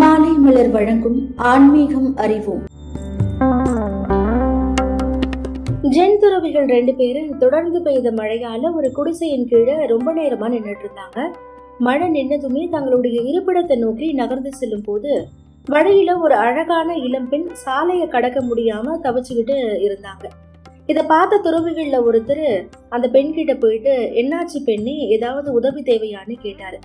மாலை மலர் வழங்கும் ஆன்மீகம் அறிவோம். ஜென் துறவிகள் ரெண்டு பேரும் தொடர்ந்து பெய்த மழையால ஒரு குடிசையின் கீழே ரொம்ப நேரமா நின்னுட்டு இருந்தாங்க. மழை நின்னதுமே தங்களுடைய இருப்பிடத்தை நோக்கி நகர்ந்து செல்லும் போது வழியில ஒரு அழகான இளம்பெண் சாலையை கடக்க முடியாம தவிச்சுக்கிட்டு இருந்தாங்க. இதை பார்த்த துறவிகள்ல ஒருத்தர் அந்த பெண் கிட்ட போயிட்டு என்னாச்சு பெண்ணே? ஏதாவது உதவி தேவையான்னு கேட்டாரு.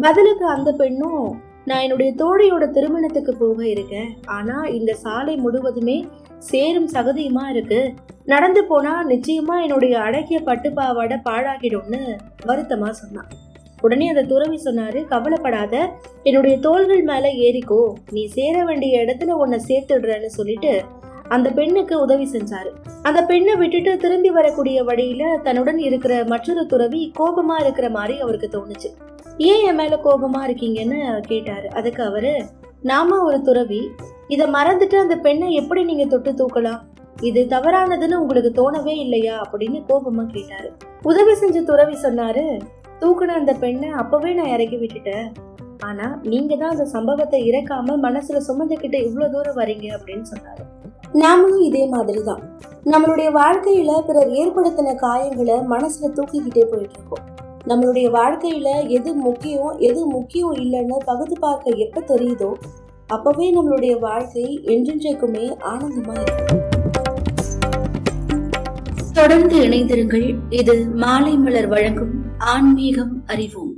பதிலுக்கு அந்த பெண்ணும் நான் என்னுடைய தோழியோட திருமணத்துக்கு போக இருக்கேன். ஆனா இந்த சாலை முழுவதுமே சேரும் சகதியுமா இருக்கு? நடந்து போனா நிச்சயமா என்னுடைய அடக்கிய பட்டு பாவாடை பாழாகிடும்னு வருத்தமா சொன்னான் உடனே அந்த துறவி சொன்னாரு கவலைப்படாத என்னுடைய தோள்கள் மேல ஏறிக்கோ. நீ சேர வேண்டிய இடத்துல உன்னை சேர்த்துடுறேன்னு சொல்லிட்டு அந்த பெண்ணுக்கு உதவி செஞ்சாரு. அந்த பெண்ணை விட்டுட்டு திரும்பி வரக்கூடிய வழியில தன்னுடன் இருக்கிற மற்றொரு துறவி கோபமா இருக்கிற மாதிரி அவருக்கு தோணுச்சு. ஏன் என் மேல கோபமா இருக்கீங்கன்னு கேட்டாரு. அதுக்கு அவரு நாம ஒரு துறவி இதை மறந்துட்டு அந்த பெண்ணை எப்படி நீங்க தொட்டு தூக்கலாம்? இது தவறானதுன்னு உங்களுக்கு தோணவே இல்லையா? அப்படின்னு கோபமா கேட்டாரு. உதவி செஞ்ச துறவி சொன்னாரு தூக்குன அந்த பெண்ணை அப்பவே நான் இறக்கி விட்டுட்டேன். ஆனா நீங்க தான் அந்த சம்பவத்தை இறக்காம மனசுல சுமந்துக்கிட்டு இவ்வளவு தூரம் வரீங்க அப்படின்னு சொன்னாரு. நாமளும் இதே மாதிரி தான் நம்மளுடைய வாழ்க்கையில பிறர் ஏற்படுத்தின காயங்களை மனசுல தூக்கிக்கிட்டே போயிட்டு இருக்கோம். நம்மளுடைய வாழ்க்கையில எது முக்கியம் எது முக்கியம் இல்லைன்னு பகுத்து பார்க்க எப்ப தெரியுதோ அப்பவே நம்மளுடைய வாழ்க்கை என்றென்றைக்குமே ஆனந்தமா இருக்கும். தொடர்ந்து இணைந்திருங்கள். இது மாலை மலர் வழங்கும் ஆன்மீகம் அறிவோம்.